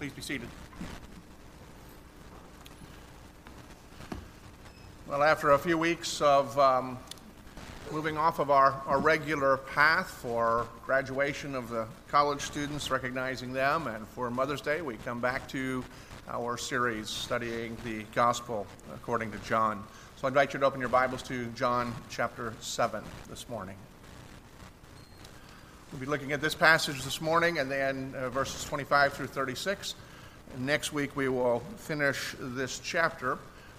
Please be seated. Well, after a few weeks of um, moving off of our, our regular path for graduation of the college students, recognizing them, and for Mother's Day, we come back to our series studying the Gospel according to John. So I invite you to open your Bibles to John chapter 7 this morning. We'll be looking at this passage this morning and then uh, verses 25 through 36. Next week we will finish this chapter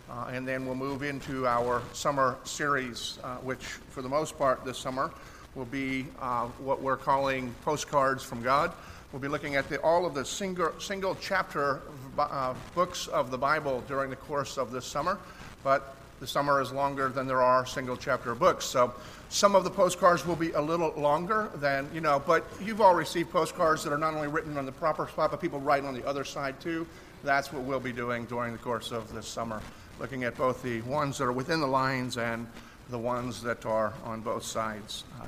uh, and then we'll move into our summer series, uh, which for the most part this summer will be uh, what we're calling postcards from God. We'll be looking at the, all of the single, single chapter uh, books of the Bible during the course of this summer, but the summer is longer than there are single chapter books. So some of the postcards will be a little longer than, you know, but you've all received postcards that are not only written on the proper spot, but people write on the other side too. That's what we'll be doing during the course of this summer, looking at both the ones that are within the lines and the ones that are on both sides. Uh,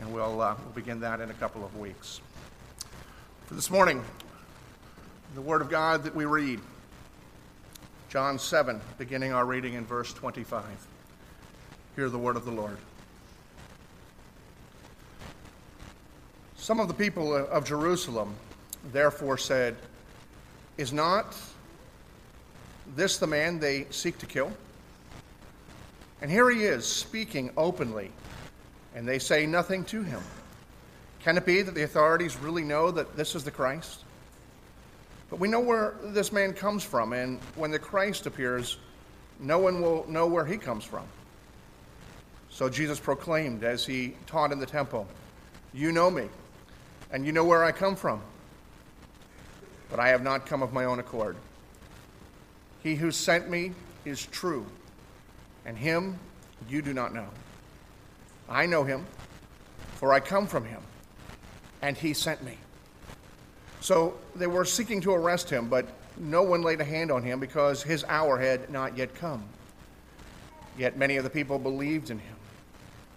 and we'll, uh, we'll begin that in a couple of weeks. For this morning, the Word of God that we read, John 7, beginning our reading in verse 25. Hear the Word of the Lord. Some of the people of Jerusalem therefore said, Is not this the man they seek to kill? And here he is speaking openly, and they say nothing to him. Can it be that the authorities really know that this is the Christ? But we know where this man comes from, and when the Christ appears, no one will know where he comes from. So Jesus proclaimed as he taught in the temple, You know me and you know where I come from. But I have not come of my own accord. He who sent me is true, and him you do not know. I know him, for I come from him, and he sent me. So they were seeking to arrest him, but no one laid a hand on him because his hour had not yet come. Yet many of the people believed in him.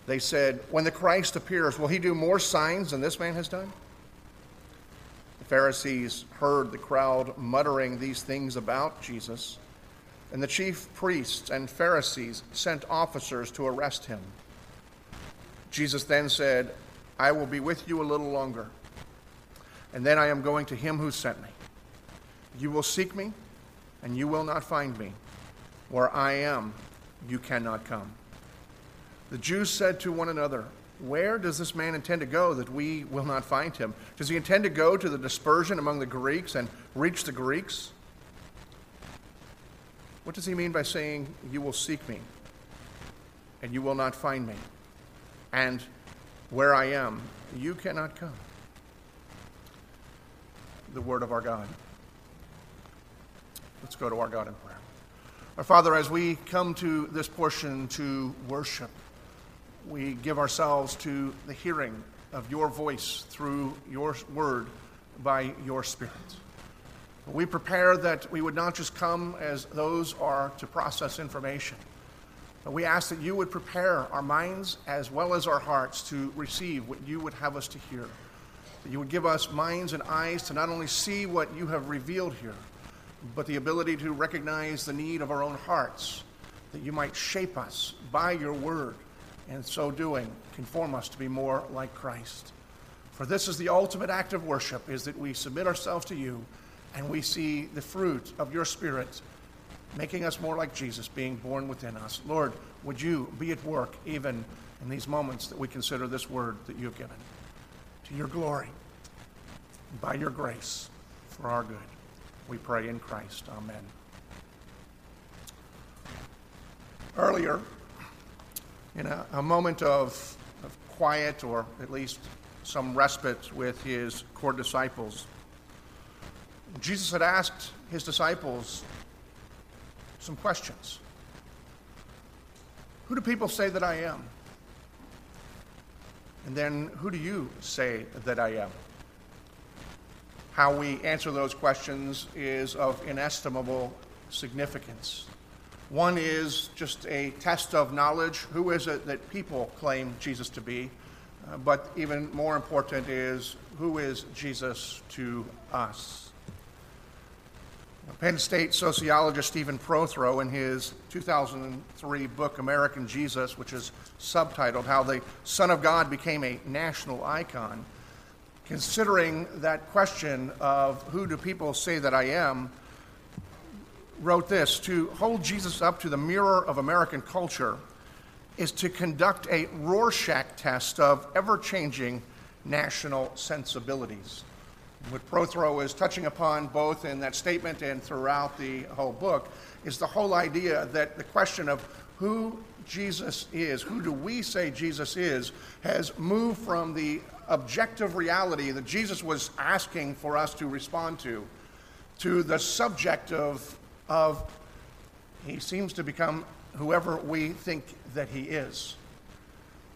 They said, When the Christ appears, will he do more signs than this man has done? The Pharisees heard the crowd muttering these things about Jesus, and the chief priests and Pharisees sent officers to arrest him. Jesus then said, I will be with you a little longer, and then I am going to him who sent me. You will seek me, and you will not find me. Where I am, you cannot come. The Jews said to one another, where does this man intend to go that we will not find him? Does he intend to go to the dispersion among the Greeks and reach the Greeks? What does he mean by saying, You will seek me, and you will not find me? And where I am, you cannot come. The word of our God. Let's go to our God in prayer. Our Father, as we come to this portion to worship, we give ourselves to the hearing of your voice through your word by your spirit. We prepare that we would not just come as those are to process information, but we ask that you would prepare our minds as well as our hearts to receive what you would have us to hear. That you would give us minds and eyes to not only see what you have revealed here, but the ability to recognize the need of our own hearts, that you might shape us by your word and so doing, conform us to be more like Christ. For this is the ultimate act of worship, is that we submit ourselves to you and we see the fruit of your Spirit making us more like Jesus, being born within us. Lord, would you be at work even in these moments that we consider this word that you have given? To your glory, by your grace, for our good. We pray in Christ. Amen. Earlier, in a, a moment of, of quiet or at least some respite with his core disciples, Jesus had asked his disciples some questions. Who do people say that I am? And then, who do you say that I am? How we answer those questions is of inestimable significance. One is just a test of knowledge. Who is it that people claim Jesus to be? Uh, but even more important is who is Jesus to us? Penn State sociologist Stephen Prothero, in his 2003 book American Jesus, which is subtitled How the Son of God Became a National Icon, considering that question of who do people say that I am, wrote this To hold Jesus up to the mirror of American culture is to conduct a Rorschach test of ever changing national sensibilities. What Prothero is touching upon both in that statement and throughout the whole book is the whole idea that the question of who Jesus is, who do we say Jesus is, has moved from the objective reality that Jesus was asking for us to respond to, to the subjective of he seems to become whoever we think that he is.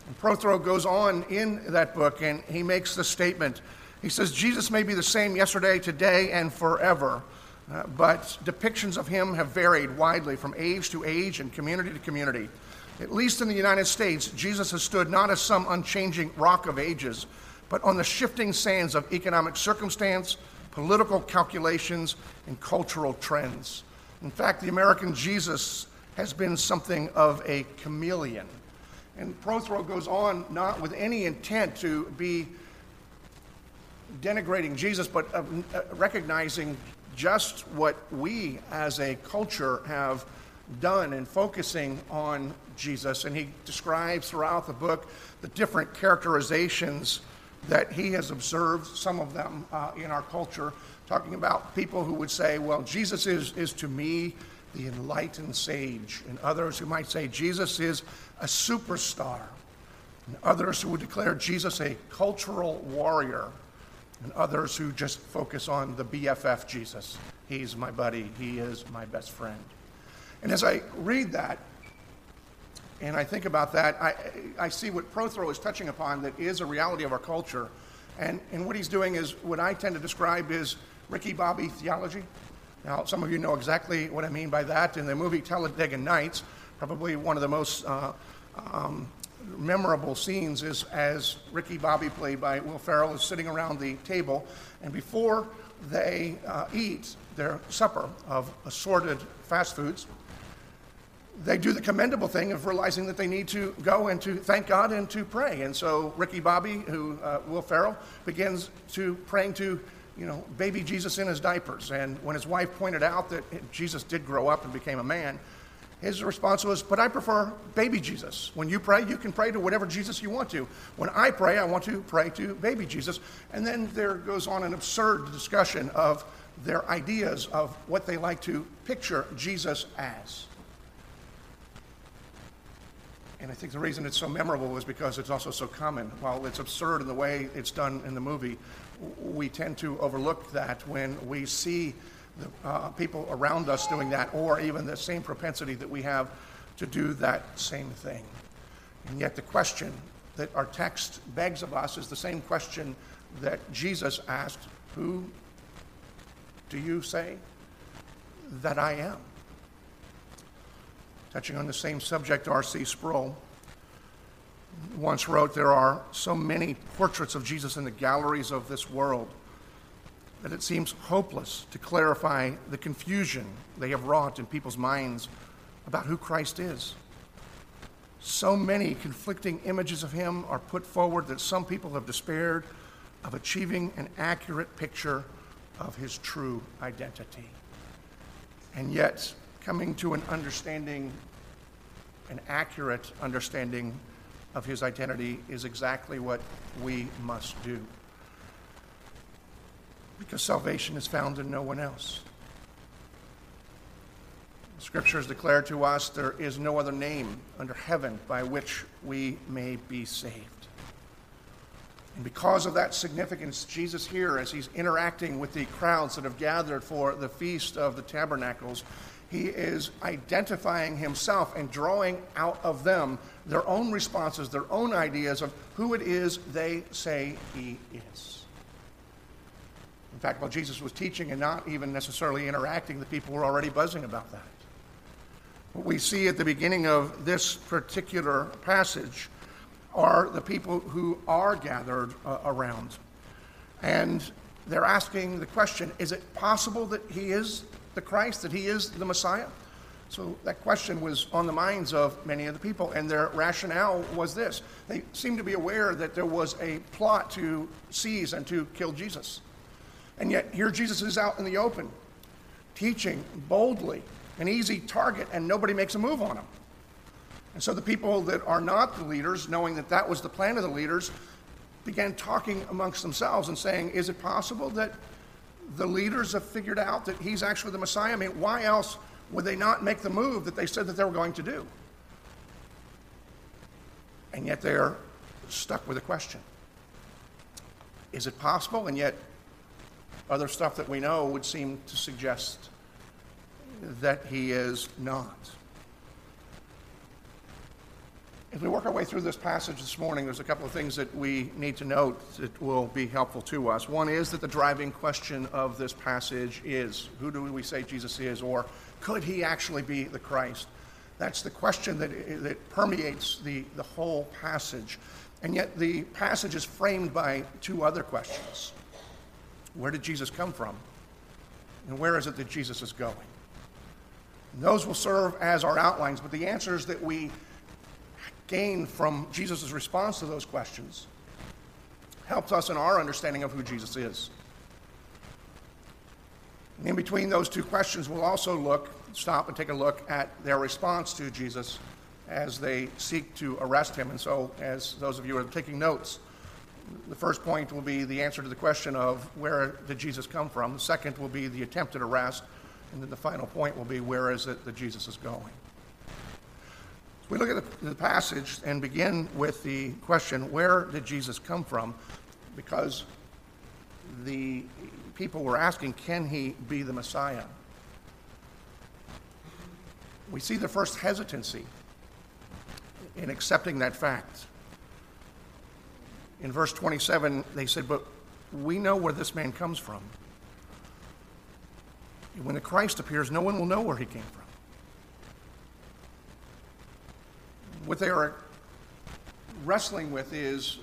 And Prothero goes on in that book and he makes the statement. He says, Jesus may be the same yesterday, today, and forever, uh, but depictions of him have varied widely from age to age and community to community. At least in the United States, Jesus has stood not as some unchanging rock of ages, but on the shifting sands of economic circumstance, political calculations, and cultural trends. In fact, the American Jesus has been something of a chameleon. And Prothero goes on, not with any intent to be denigrating Jesus, but uh, uh, recognizing just what we as a culture have done in focusing on Jesus. And he describes throughout the book the different characterizations that he has observed, some of them uh, in our culture, talking about people who would say, well, Jesus is, is to me the enlightened sage, and others who might say Jesus is a superstar, and others who would declare Jesus a cultural warrior, and others who just focus on the BFF Jesus. He's my buddy, he is my best friend. And as I read that, and I think about that, I, I see what Prothero is touching upon that is a reality of our culture. And, and what he's doing is what I tend to describe as Ricky Bobby theology. Now, some of you know exactly what I mean by that. In the movie Talladega Nights, probably one of the most uh, um, memorable scenes is as Ricky Bobby, played by Will Ferrell, is sitting around the table, and before they uh, eat their supper of assorted fast foods, they do the commendable thing of realizing that they need to go and to thank God and to pray. And so Ricky Bobby, who uh, Will Ferrell, begins to praying to you know, baby Jesus in his diapers. And when his wife pointed out that Jesus did grow up and became a man, his response was, But I prefer baby Jesus. When you pray, you can pray to whatever Jesus you want to. When I pray, I want to pray to baby Jesus. And then there goes on an absurd discussion of their ideas of what they like to picture Jesus as. And I think the reason it's so memorable is because it's also so common. While it's absurd in the way it's done in the movie, we tend to overlook that when we see uh, people around us doing that, or even the same propensity that we have to do that same thing. And yet, the question that our text begs of us is the same question that Jesus asked Who do you say that I am? Touching on the same subject, R.C. Sproul once wrote There are so many portraits of Jesus in the galleries of this world that it seems hopeless to clarify the confusion they have wrought in people's minds about who Christ is. So many conflicting images of him are put forward that some people have despaired of achieving an accurate picture of his true identity. And yet, coming to an understanding, an accurate understanding of his identity is exactly what we must do. Because salvation is found in no one else. The scriptures declare to us there is no other name under heaven by which we may be saved. And because of that significance, Jesus here, as he's interacting with the crowds that have gathered for the Feast of the Tabernacles, he is identifying himself and drawing out of them their own responses, their own ideas of who it is they say he is. In fact, while Jesus was teaching and not even necessarily interacting, the people were already buzzing about that. What we see at the beginning of this particular passage are the people who are gathered uh, around. And they're asking the question is it possible that he is the Christ, that he is the Messiah? So that question was on the minds of many of the people, and their rationale was this. They seemed to be aware that there was a plot to seize and to kill Jesus. And yet, here Jesus is out in the open, teaching boldly, an easy target, and nobody makes a move on him. And so the people that are not the leaders, knowing that that was the plan of the leaders, began talking amongst themselves and saying, Is it possible that the leaders have figured out that he's actually the Messiah? I mean, why else would they not make the move that they said that they were going to do? And yet they're stuck with a question Is it possible? And yet, other stuff that we know would seem to suggest that he is not. As we work our way through this passage this morning, there's a couple of things that we need to note that will be helpful to us. One is that the driving question of this passage is who do we say Jesus is, or could he actually be the Christ? That's the question that, that permeates the, the whole passage. And yet the passage is framed by two other questions Where did Jesus come from? And where is it that Jesus is going? And those will serve as our outlines, but the answers that we gain from Jesus' response to those questions helps us in our understanding of who Jesus is. And in between those two questions, we'll also look, stop and take a look at their response to Jesus as they seek to arrest him. And so, as those of you are taking notes, the first point will be the answer to the question of where did Jesus come from? The second will be the attempted arrest. And then the final point will be where is it that Jesus is going? We look at the, passage and begin with the question where did Jesus come from? Because the people were asking, can he be the Messiah? We see the first hesitancy in accepting that fact. In verse 27, they said, But we know where this man comes from. When the Christ appears, no one will know where he came from. What they are wrestling with is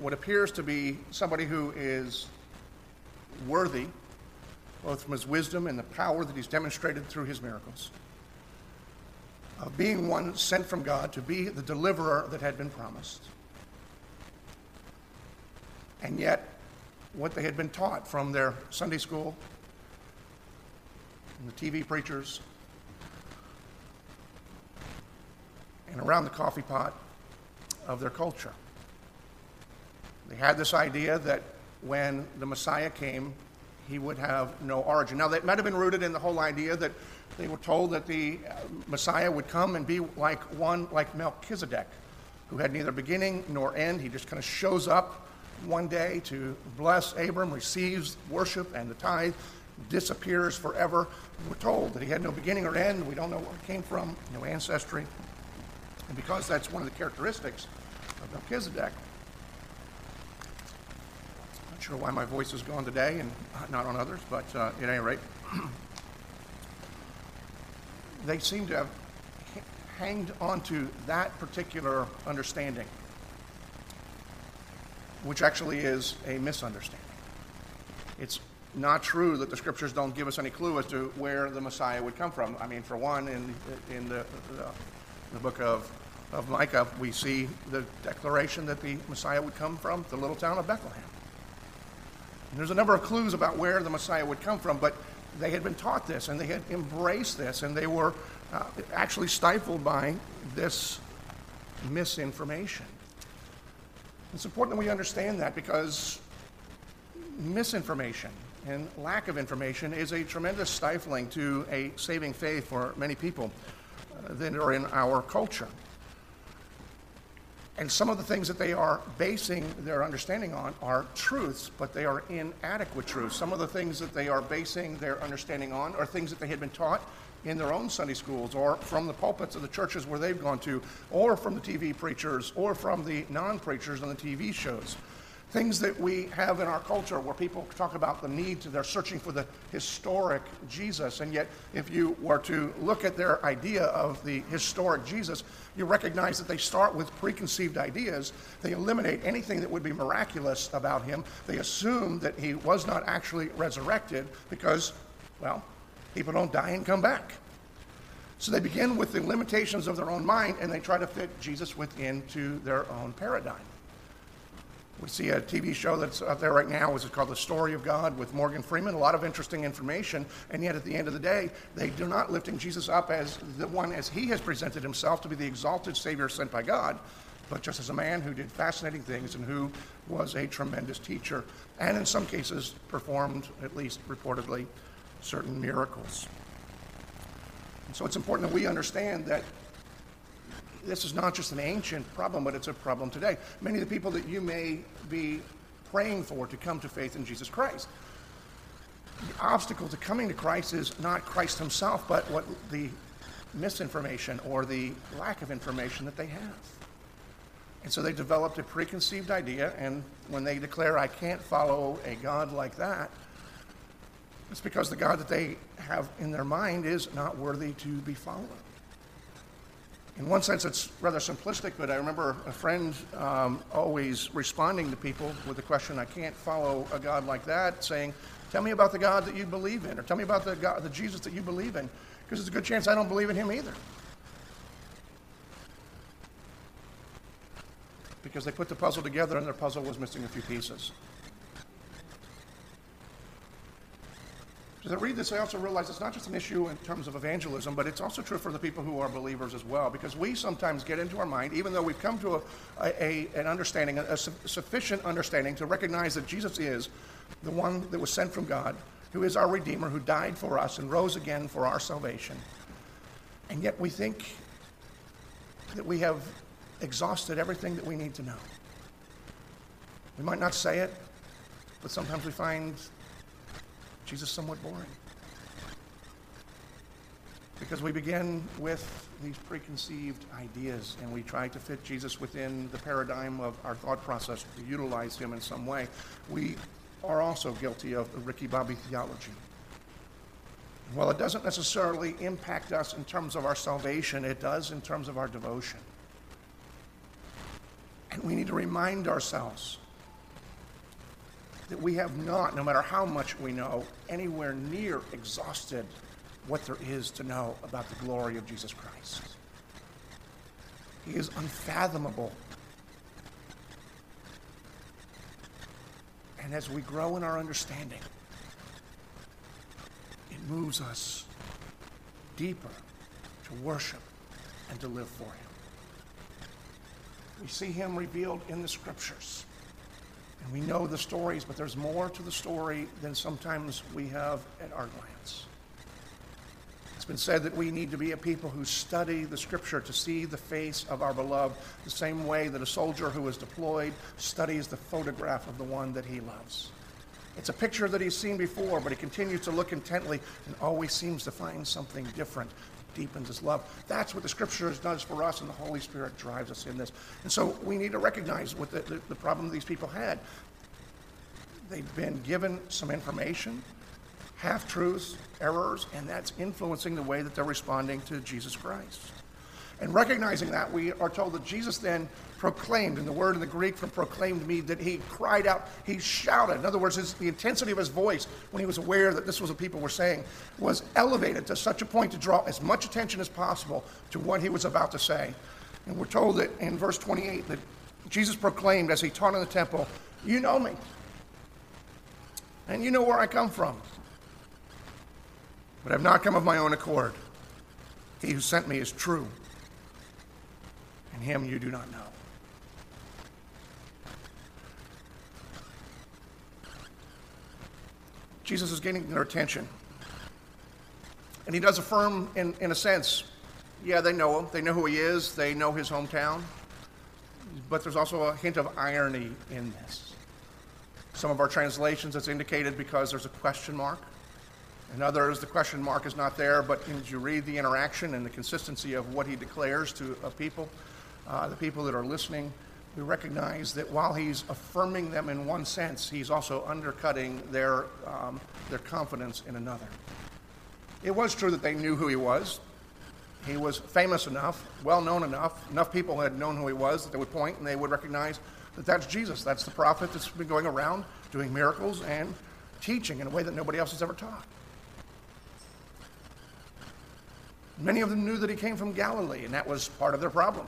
what appears to be somebody who is worthy, both from his wisdom and the power that he's demonstrated through his miracles, of being one sent from God to be the deliverer that had been promised. And yet, what they had been taught from their Sunday school, and the TV preachers, and around the coffee pot of their culture. They had this idea that when the Messiah came, he would have no origin. Now, that might have been rooted in the whole idea that they were told that the uh, Messiah would come and be like one like Melchizedek, who had neither beginning nor end. He just kind of shows up one day to bless Abram, receives worship and the tithe, disappears forever. We're told that he had no beginning or end. We don't know where he came from, no ancestry. And because that's one of the characteristics of Melchizedek, not sure why my voice is gone today and not on others, but uh, at any rate, they seem to have hanged onto that particular understanding, which actually is a misunderstanding. It's not true that the scriptures don't give us any clue as to where the Messiah would come from. I mean, for one, in, in the, the the book of, of Micah, we see the declaration that the Messiah would come from the little town of Bethlehem. And there's a number of clues about where the Messiah would come from, but they had been taught this and they had embraced this and they were uh, actually stifled by this misinformation. It's important that we understand that because misinformation and lack of information is a tremendous stifling to a saving faith for many people uh, that are in our culture. And some of the things that they are basing their understanding on are truths, but they are inadequate truths. Some of the things that they are basing their understanding on are things that they had been taught in their own Sunday schools or from the pulpits of the churches where they've gone to, or from the TV preachers, or from the non preachers on the TV shows things that we have in our culture where people talk about the need to, they're searching for the historic Jesus. And yet, if you were to look at their idea of the historic Jesus, you recognize that they start with preconceived ideas. They eliminate anything that would be miraculous about him. They assume that he was not actually resurrected because, well, People don't die and come back. So they begin with the limitations of their own mind and they try to fit Jesus within to their own paradigm. We see a TV show that's out there right now, which is called The Story of God with Morgan Freeman. A lot of interesting information, and yet at the end of the day, they do not lifting Jesus up as the one as he has presented himself to be the exalted Savior sent by God, but just as a man who did fascinating things and who was a tremendous teacher, and in some cases performed, at least reportedly, certain miracles. And so it's important that we understand that this is not just an ancient problem, but it's a problem today. Many of the people that you may be praying for to come to faith in Jesus Christ. The obstacle to coming to Christ is not Christ himself, but what the misinformation or the lack of information that they have. And so they developed a preconceived idea, and when they declare, I can't follow a God like that, it's because the God that they have in their mind is not worthy to be followed. In one sense, it's rather simplistic, but I remember a friend um, always responding to people with the question, I can't follow a God like that, saying, Tell me about the God that you believe in, or tell me about the, God, the Jesus that you believe in, because there's a good chance I don't believe in him either. Because they put the puzzle together and their puzzle was missing a few pieces. As I read this, I also realize it's not just an issue in terms of evangelism, but it's also true for the people who are believers as well. Because we sometimes get into our mind, even though we've come to a, a an understanding, a, a sufficient understanding to recognize that Jesus is the one that was sent from God, who is our Redeemer, who died for us and rose again for our salvation. And yet we think that we have exhausted everything that we need to know. We might not say it, but sometimes we find Jesus is somewhat boring. Because we begin with these preconceived ideas and we try to fit Jesus within the paradigm of our thought process to utilize him in some way. We are also guilty of the Ricky Bobby theology. While it doesn't necessarily impact us in terms of our salvation, it does in terms of our devotion. And we need to remind ourselves that we have not, no matter how much we know, anywhere near exhausted what there is to know about the glory of Jesus Christ. He is unfathomable. And as we grow in our understanding, it moves us deeper to worship and to live for Him. We see Him revealed in the Scriptures. And we know the stories, but there's more to the story than sometimes we have at our glance. It's been said that we need to be a people who study the scripture to see the face of our beloved, the same way that a soldier who is deployed studies the photograph of the one that he loves. It's a picture that he's seen before, but he continues to look intently and always seems to find something different deepens his love. That's what the scripture does for us, and the Holy Spirit drives us in this. And so we need to recognize what the, the, the problem these people had. They've been given some information, half truths, errors, and that's influencing the way that they're responding to Jesus Christ. And recognizing that, we are told that Jesus then proclaimed, and the word in the Greek for proclaimed me that he cried out, he shouted. In other words, his, the intensity of his voice when he was aware that this was what people were saying was elevated to such a point to draw as much attention as possible to what he was about to say. And we're told that in verse 28 that Jesus proclaimed as he taught in the temple, You know me, and you know where I come from. But I've not come of my own accord. He who sent me is true him you do not know. Jesus is gaining their attention. And he does affirm, in, in a sense, yeah, they know him. They know who he is. They know his hometown. But there's also a hint of irony in this. Some of our translations, it's indicated because there's a question mark. In others, the question mark is not there, but as you read the interaction and the consistency of what he declares to a people, uh, the people that are listening, we recognize that while he's affirming them in one sense, he's also undercutting their, um, their confidence in another. It was true that they knew who he was. He was famous enough, well known enough, enough people had known who he was that they would point and they would recognize that that's Jesus. That's the prophet that's been going around doing miracles and teaching in a way that nobody else has ever taught. Many of them knew that he came from Galilee, and that was part of their problem.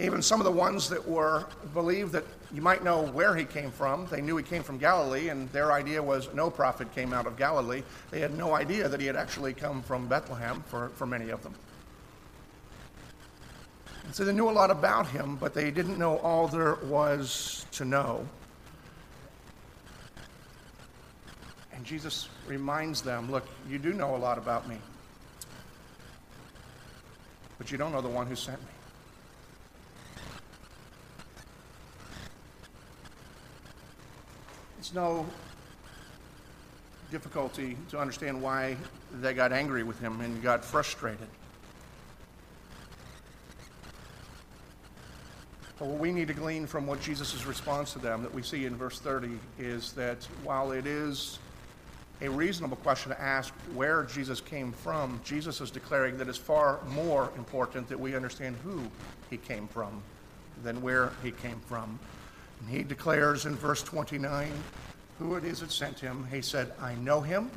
Even some of the ones that were believed that you might know where he came from, they knew he came from Galilee, and their idea was no prophet came out of Galilee. They had no idea that he had actually come from Bethlehem for, for many of them. And so they knew a lot about him, but they didn't know all there was to know. And Jesus reminds them look, you do know a lot about me, but you don't know the one who sent me. It's no difficulty to understand why they got angry with him and got frustrated. But what we need to glean from what Jesus' response to them that we see in verse 30 is that while it is a reasonable question to ask where Jesus came from, Jesus is declaring that it's far more important that we understand who he came from than where he came from. And he declares in verse 29 who it is that sent him. He said, I know him,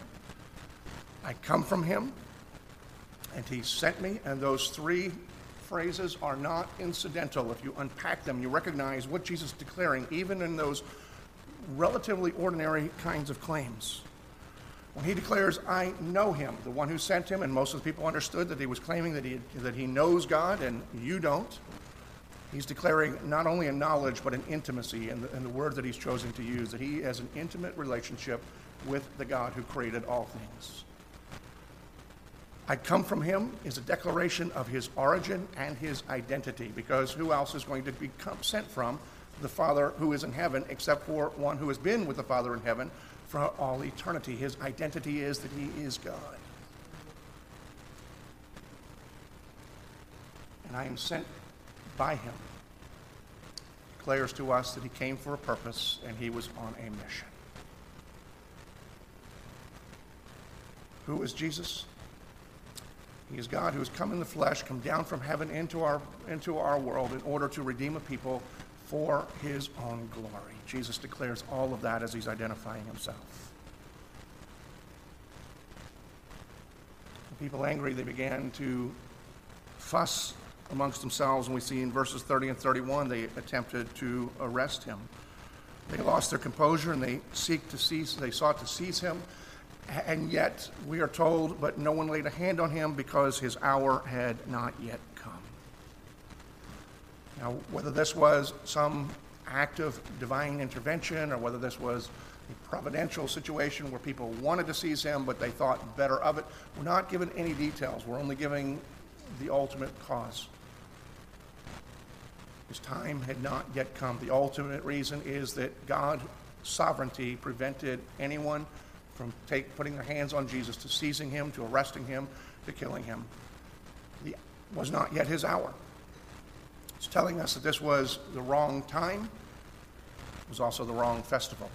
I come from him, and he sent me. And those three phrases are not incidental. If you unpack them, you recognize what Jesus is declaring, even in those relatively ordinary kinds of claims. When he declares, I know him, the one who sent him, and most of the people understood that he was claiming that he, that he knows God and you don't, he's declaring not only a knowledge but an intimacy in the, in the word that he's chosen to use, that he has an intimate relationship with the God who created all things. I come from him is a declaration of his origin and his identity, because who else is going to be sent from the Father who is in heaven except for one who has been with the Father in heaven for all eternity? His identity is that he is God. And I am sent by him. Declares to us that he came for a purpose and he was on a mission. Who is Jesus? He is God who has come in the flesh, come down from heaven into our, into our world in order to redeem a people for his own glory. Jesus declares all of that as he's identifying himself. People angry, they began to fuss amongst themselves, and we see in verses 30 and 31 they attempted to arrest him. They lost their composure and they seek to seize, they sought to seize him. And yet, we are told, but no one laid a hand on him because his hour had not yet come. Now, whether this was some act of divine intervention or whether this was a providential situation where people wanted to seize him but they thought better of it, we're not given any details. We're only giving the ultimate cause. His time had not yet come. The ultimate reason is that God's sovereignty prevented anyone from take, putting their hands on Jesus to seizing him, to arresting him, to killing him. It was not yet his hour. It's telling us that this was the wrong time. It was also the wrong festival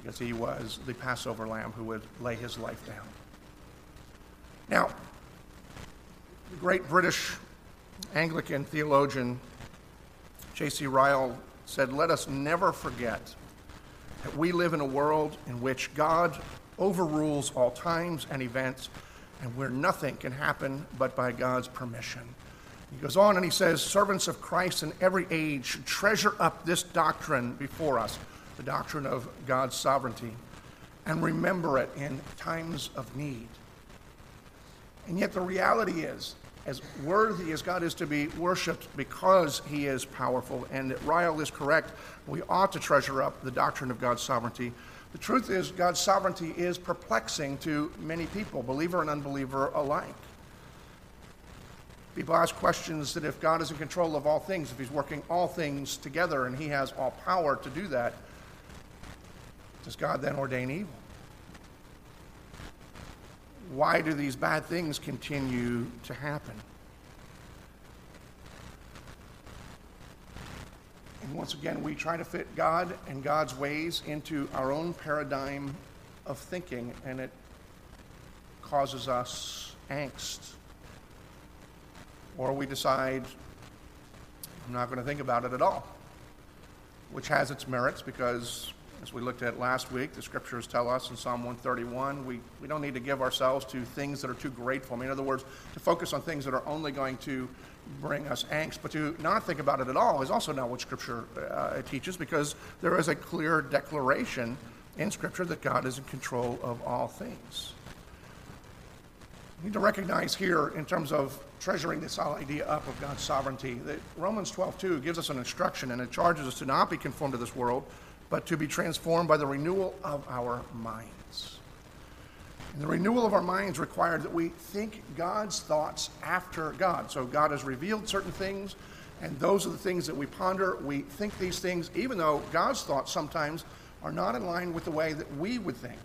because he was the Passover lamb who would lay his life down. Now, the great British Anglican theologian J.C. Ryle said, Let us never forget that we live in a world in which God overrules all times and events, and where nothing can happen but by God's permission. He goes on and he says, Servants of Christ in every age should treasure up this doctrine before us, the doctrine of God's sovereignty, and remember it in times of need. And yet, the reality is as worthy as God is to be worshiped because he is powerful, and that Ryle is correct, we ought to treasure up the doctrine of God's sovereignty. The truth is, God's sovereignty is perplexing to many people, believer and unbeliever alike. People ask questions that if God is in control of all things, if he's working all things together and he has all power to do that, does God then ordain evil? Why do these bad things continue to happen? And once again, we try to fit God and God's ways into our own paradigm of thinking, and it causes us angst. Or we decide, I'm not going to think about it at all, which has its merits because As we looked at last week, the scriptures tell us in Psalm 131, we, we don't need to give ourselves to things that are too grateful. I mean, in other words, to focus on things that are only going to bring us angst, but to not think about it at all is also not what Scripture uh, teaches because there is a clear declaration in Scripture that God is in control of all things. We need to recognize here, in terms of treasuring this whole idea up of God's sovereignty, that Romans 12:2 gives us an instruction and it charges us to not be conformed to this world, but to be transformed by the renewal of our minds. And the renewal of our minds required that we think God's thoughts after God. So God has revealed certain things, and those are the things that we ponder. We think these things, even though God's thoughts sometimes are not in line with the way that we would think.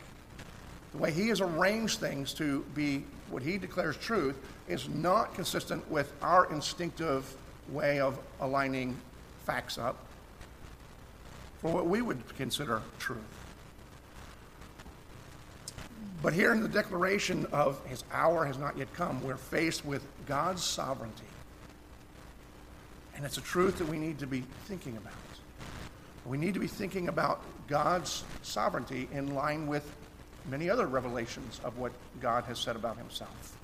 The way He has arranged things to be what He declares truth is not consistent with our instinctive way of aligning facts up for what we would consider truth. But here in the declaration of His hour has not yet come, we're faced with God's sovereignty. And it's a truth that we need to be thinking about. We need to be thinking about God's sovereignty in line with many other revelations of what God has said about himself,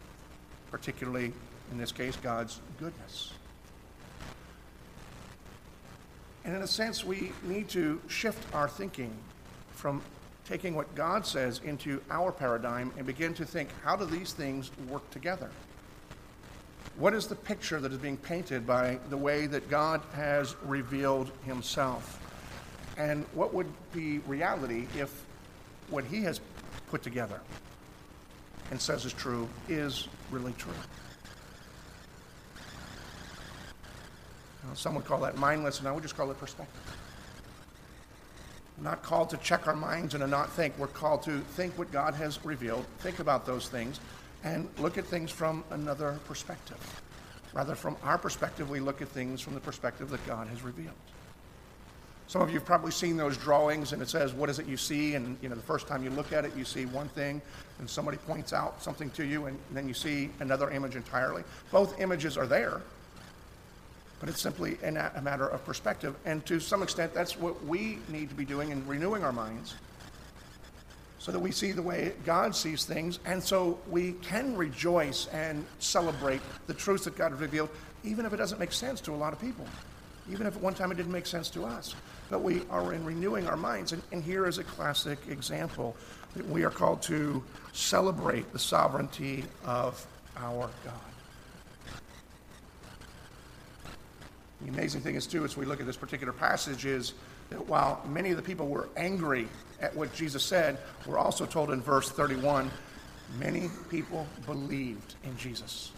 particularly, in this case, God's goodness. And in a sense, we need to shift our thinking from taking what God says into our paradigm and begin to think how do these things work together? What is the picture that is being painted by the way that God has revealed himself? And what would be reality if what he has put together and says is true is really true. Some would call that mindless, and I would just call it perspective. We're not called to check our minds and to not think. We're called to think what God has revealed, think about those things, and look at things from another perspective. Rather, from our perspective, we look at things from the perspective that God has revealed. Some of you have probably seen those drawings, and it says, What is it you see? And you know, the first time you look at it, you see one thing, and somebody points out something to you, and then you see another image entirely. Both images are there, but it's simply a matter of perspective. And to some extent, that's what we need to be doing in renewing our minds so that we see the way God sees things, and so we can rejoice and celebrate the truths that God has revealed, even if it doesn't make sense to a lot of people even if at one time it didn't make sense to us. But we are in renewing our minds. And, and here is a classic example that we are called to celebrate the sovereignty of our God. The amazing thing is, too, as we look at this particular passage, is that while many of the people were angry at what Jesus said, we're also told in verse 31 many people believed in Jesus.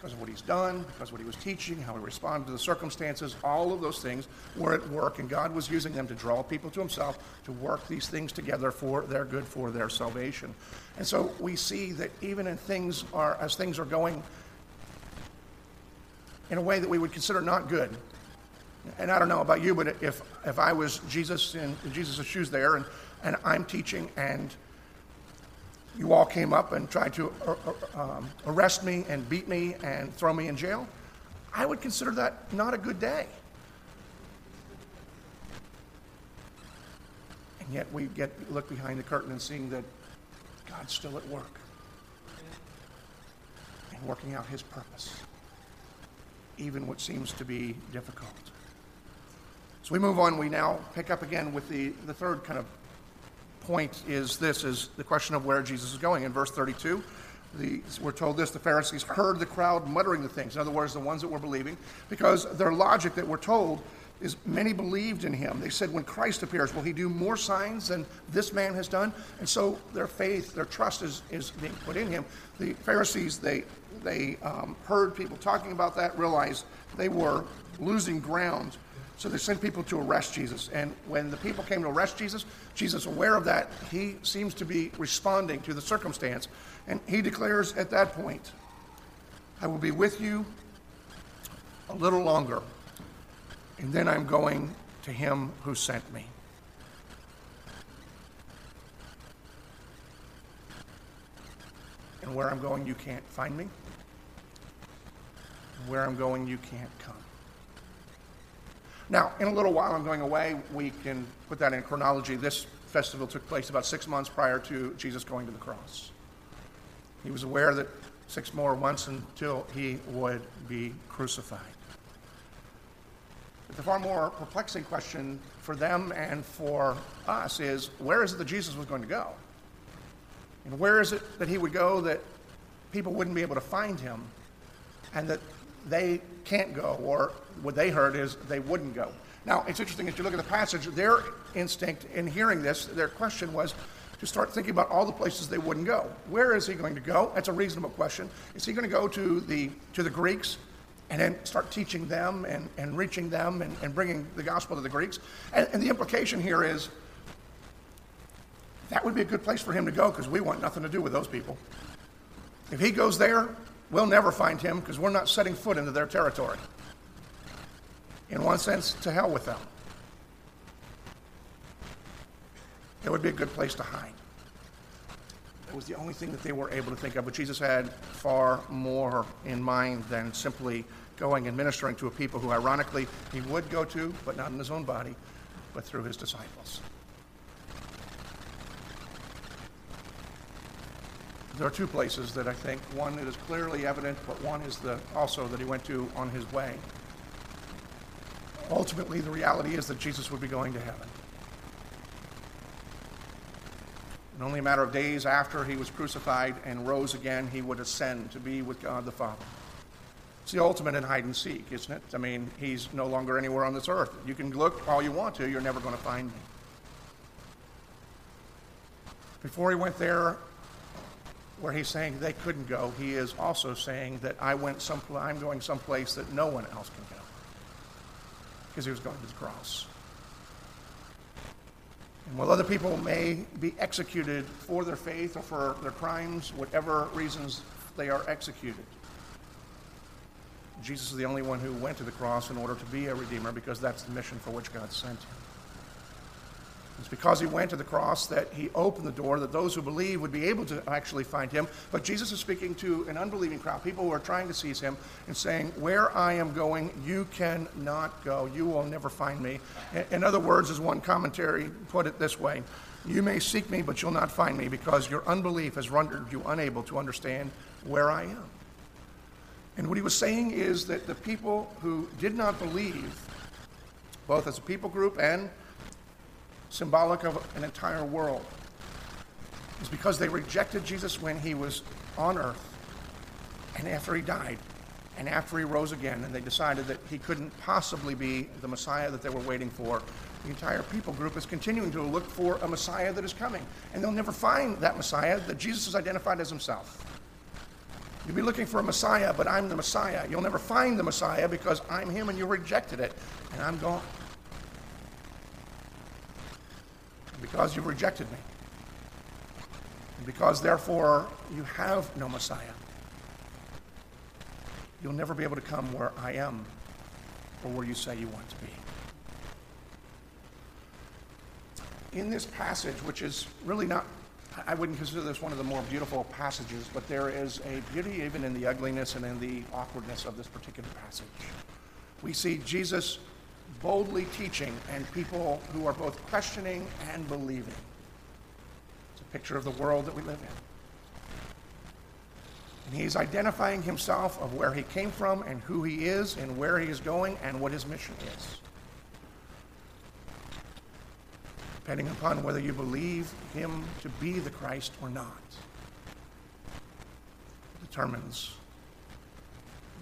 because of what he's done, because of what he was teaching, how he responded to the circumstances, all of those things were at work, and God was using them to draw people to himself, to work these things together for their good, for their salvation. And so we see that even in things are, as things are going in a way that we would consider not good, and I don't know about you, but if, if I was Jesus in, in Jesus' shoes there, and, and I'm teaching, and you all came up and tried to uh, uh, um, arrest me and beat me and throw me in jail, I would consider that not a good day. And yet we get look behind the curtain and seeing that God's still at work and working out his purpose, even what seems to be difficult. So we move on. We now pick up again with the, the third kind of point is this, is the question of where Jesus is going. In verse 32, the, we're told this, the Pharisees heard the crowd muttering the things. In other words, the ones that were believing, because their logic that we're told is many believed in him. They said, when Christ appears, will he do more signs than this man has done? And so their faith, their trust is, is being put in him. The Pharisees, they, they um, heard people talking about that, realized they were losing ground so they sent people to arrest Jesus. And when the people came to arrest Jesus, Jesus, aware of that, he seems to be responding to the circumstance. And he declares at that point, I will be with you a little longer, and then I'm going to him who sent me. And where I'm going, you can't find me. Where I'm going, you can't come. Now, in a little while, I'm going away. We can put that in chronology. This festival took place about six months prior to Jesus going to the cross. He was aware that six more months until he would be crucified. The far more perplexing question for them and for us is where is it that Jesus was going to go? And where is it that he would go that people wouldn't be able to find him and that they can't go, or what they heard is they wouldn't go? Now, it's interesting as you look at the passage, their instinct in hearing this, their question was to start thinking about all the places they wouldn't go. Where is he going to go? That's a reasonable question. Is he going to go to the, to the Greeks and then start teaching them and, and reaching them and, and bringing the gospel to the Greeks? And, and the implication here is that would be a good place for him to go because we want nothing to do with those people. If he goes there, we'll never find him because we're not setting foot into their territory. In one sense, to hell with them. It would be a good place to hide. It was the only thing that they were able to think of. But Jesus had far more in mind than simply going and ministering to a people who, ironically, he would go to, but not in his own body, but through his disciples. There are two places that I think one that is clearly evident, but one is the also that he went to on his way. Ultimately, the reality is that Jesus would be going to heaven. And only a matter of days after he was crucified and rose again, he would ascend to be with God the Father. It's the ultimate in hide and seek, isn't it? I mean, he's no longer anywhere on this earth. You can look all you want to, you're never going to find me. Before he went there, where he's saying they couldn't go, he is also saying that I went some, I'm going someplace that no one else can go. Because he was going to the cross. And while other people may be executed for their faith or for their crimes, whatever reasons they are executed, Jesus is the only one who went to the cross in order to be a redeemer because that's the mission for which God sent him. It's because he went to the cross that he opened the door that those who believe would be able to actually find him. But Jesus is speaking to an unbelieving crowd, people who are trying to seize him, and saying, Where I am going, you cannot go. You will never find me. In other words, as one commentary put it this way You may seek me, but you'll not find me because your unbelief has rendered you unable to understand where I am. And what he was saying is that the people who did not believe, both as a people group and symbolic of an entire world, is because they rejected Jesus when he was on earth and after he died and after he rose again, and they decided that he couldn't possibly be the Messiah that they were waiting for. The entire people group is continuing to look for a Messiah that is coming, and they'll never find that Messiah that Jesus has identified as himself. You'll be looking for a Messiah, but I'm the Messiah. You'll never find the Messiah because I'm him and you rejected it, and I'm gone. because you've rejected me. And because, therefore, you have no Messiah. You'll never be able to come where I am or where you say you want to be. In this passage, which is really not, I wouldn't consider this one of the more beautiful passages, but there is a beauty even in the ugliness and in the awkwardness of this particular passage. We see Jesus boldly teaching and people who are both questioning and believing. It's a picture of the world that we live in. And he's identifying himself of where he came from and who he is and where he is going and what his mission is. Depending upon whether you believe him to be the Christ or not, determines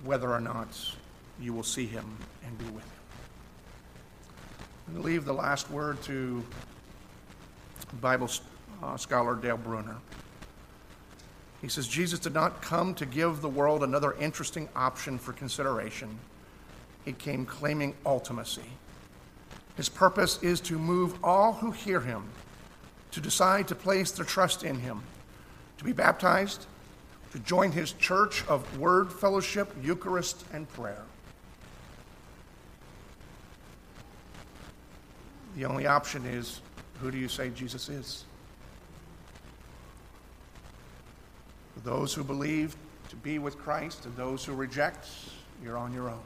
whether or not you will see him and be with him. I'm leave the last word to Bible uh, scholar Dale Bruner. He says Jesus did not come to give the world another interesting option for consideration. He came claiming ultimacy. His purpose is to move all who hear him to decide to place their trust in him, to be baptized, to join his church of word fellowship, Eucharist, and prayer. The only option is who do you say Jesus is? For those who believe to be with Christ and those who reject, you're on your own.